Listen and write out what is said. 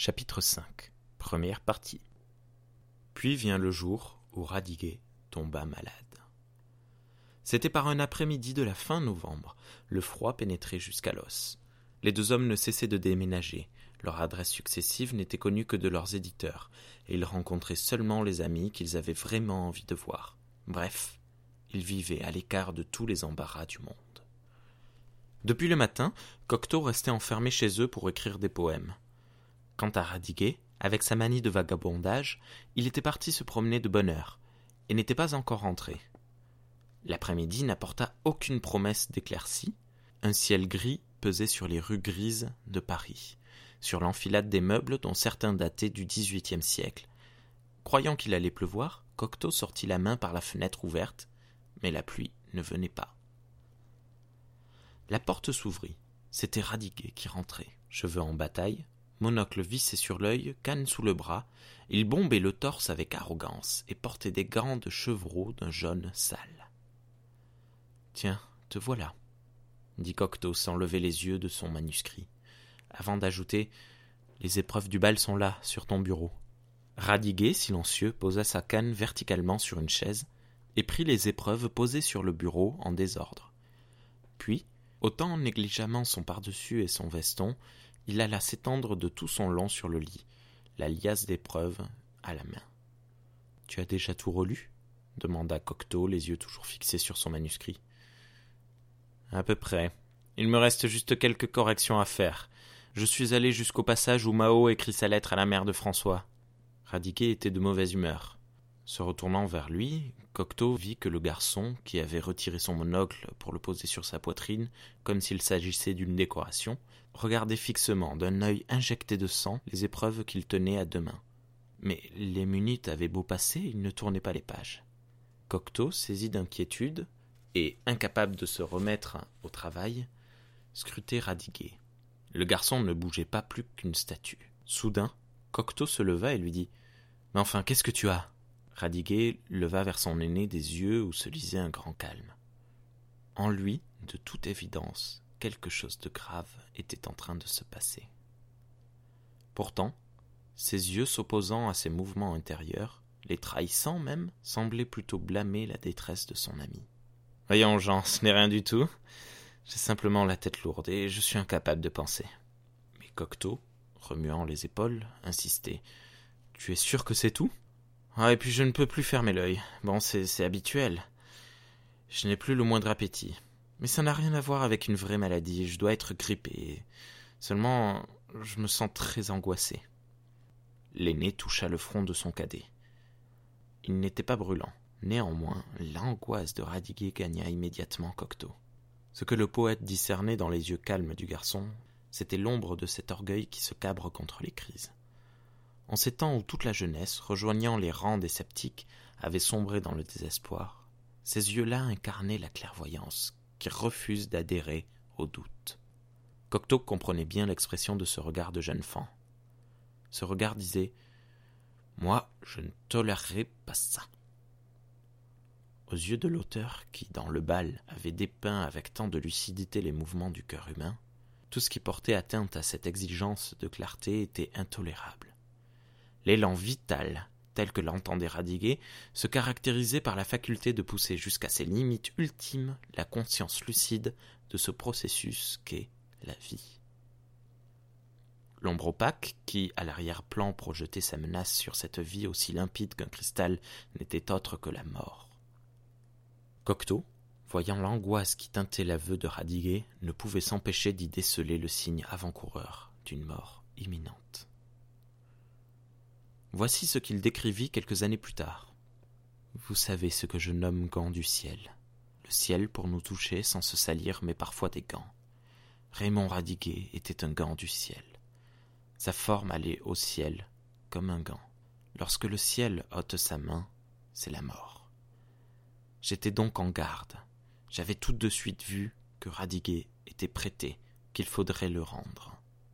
Chapitre 5 Première partie Puis vient le jour où Radiguet tomba malade. C'était par un après-midi de la fin novembre, le froid pénétrait jusqu'à l'os. Les deux hommes ne cessaient de déménager, leur adresse successive n'était connue que de leurs éditeurs, et ils rencontraient seulement les amis qu'ils avaient vraiment envie de voir. Bref, ils vivaient à l'écart de tous les embarras du monde. Depuis le matin, Cocteau restait enfermé chez eux pour écrire des poèmes. Quant à Radiguet, avec sa manie de vagabondage, il était parti se promener de bonne heure, et n'était pas encore rentré. L'après-midi n'apporta aucune promesse d'éclaircie. Un ciel gris pesait sur les rues grises de Paris, sur l'enfilade des meubles dont certains dataient du XVIIIe siècle. Croyant qu'il allait pleuvoir, Cocteau sortit la main par la fenêtre ouverte, mais la pluie ne venait pas. La porte s'ouvrit. C'était Radiguet qui rentrait, cheveux en bataille, monocle vissé sur l'œil, canne sous le bras, il bombait le torse avec arrogance et portait des gants de chevreau d'un jaune sale. Tiens, te voilà, dit Cocteau sans lever les yeux de son manuscrit, avant d'ajouter Les épreuves du bal sont là, sur ton bureau. Radiguet, silencieux, posa sa canne verticalement sur une chaise et prit les épreuves posées sur le bureau en désordre. Puis, ôtant négligemment son pardessus et son veston, il alla s'étendre de tout son long sur le lit, la liasse d'épreuves à la main. Tu as déjà tout relu? demanda Cocteau, les yeux toujours fixés sur son manuscrit. À peu près. Il me reste juste quelques corrections à faire. Je suis allé jusqu'au passage où Mao écrit sa lettre à la mère de François. Radiquet était de mauvaise humeur. Se retournant vers lui, Cocteau vit que le garçon, qui avait retiré son monocle pour le poser sur sa poitrine, comme s'il s'agissait d'une décoration, regardait fixement, d'un œil injecté de sang, les épreuves qu'il tenait à deux mains. Mais les minutes avaient beau passer, il ne tournait pas les pages. Cocteau, saisi d'inquiétude, et incapable de se remettre au travail, scrutait Radiguet. Le garçon ne bougeait pas plus qu'une statue. Soudain, Cocteau se leva et lui dit Mais enfin, qu'est-ce que tu as? Radiguet leva vers son aîné des yeux où se lisait un grand calme. En lui, de toute évidence, quelque chose de grave était en train de se passer. Pourtant, ses yeux s'opposant à ses mouvements intérieurs, les trahissant même, semblaient plutôt blâmer la détresse de son ami. Voyons, Jean, ce n'est rien du tout. J'ai simplement la tête lourde et je suis incapable de penser. Mais Cocteau, remuant les épaules, insistait. Tu es sûr que c'est tout? Ah, et puis je ne peux plus fermer l'œil. Bon, c'est habituel. Je n'ai plus le moindre appétit. Mais ça n'a rien à voir avec une vraie maladie. Je dois être grippé. Seulement, je me sens très angoissé. L'aîné toucha le front de son cadet. Il n'était pas brûlant. Néanmoins, l'angoisse de Radiguet gagna immédiatement Cocteau. Ce que le poète discernait dans les yeux calmes du garçon, c'était l'ombre de cet orgueil qui se cabre contre les crises. En ces temps où toute la jeunesse, rejoignant les rangs des sceptiques, avait sombré dans le désespoir, ces yeux-là incarnaient la clairvoyance qui refuse d'adhérer au doute. Cocteau comprenait bien l'expression de ce regard de jeune fan. Ce regard disait Moi, je ne tolérerai pas ça. Aux yeux de l'auteur, qui, dans le bal, avait dépeint avec tant de lucidité les mouvements du cœur humain, tout ce qui portait atteinte à cette exigence de clarté était intolérable. L'élan vital, tel que l'entendait Radiguet, se caractérisait par la faculté de pousser jusqu'à ses limites ultimes la conscience lucide de ce processus qu'est la vie. L'ombre opaque, qui, à l'arrière-plan, projetait sa menace sur cette vie aussi limpide qu'un cristal, n'était autre que la mort. Cocteau, voyant l'angoisse qui teintait l'aveu de Radiguet, ne pouvait s'empêcher d'y déceler le signe avant-coureur d'une mort imminente. Voici ce qu'il décrivit quelques années plus tard. Vous savez ce que je nomme gants du ciel. Le ciel pour nous toucher sans se salir, mais parfois des gants. Raymond Radiguet était un gant du ciel. Sa forme allait au ciel comme un gant. Lorsque le ciel ôte sa main, c'est la mort. J'étais donc en garde. J'avais tout de suite vu que Radiguet était prêté, qu'il faudrait le rendre.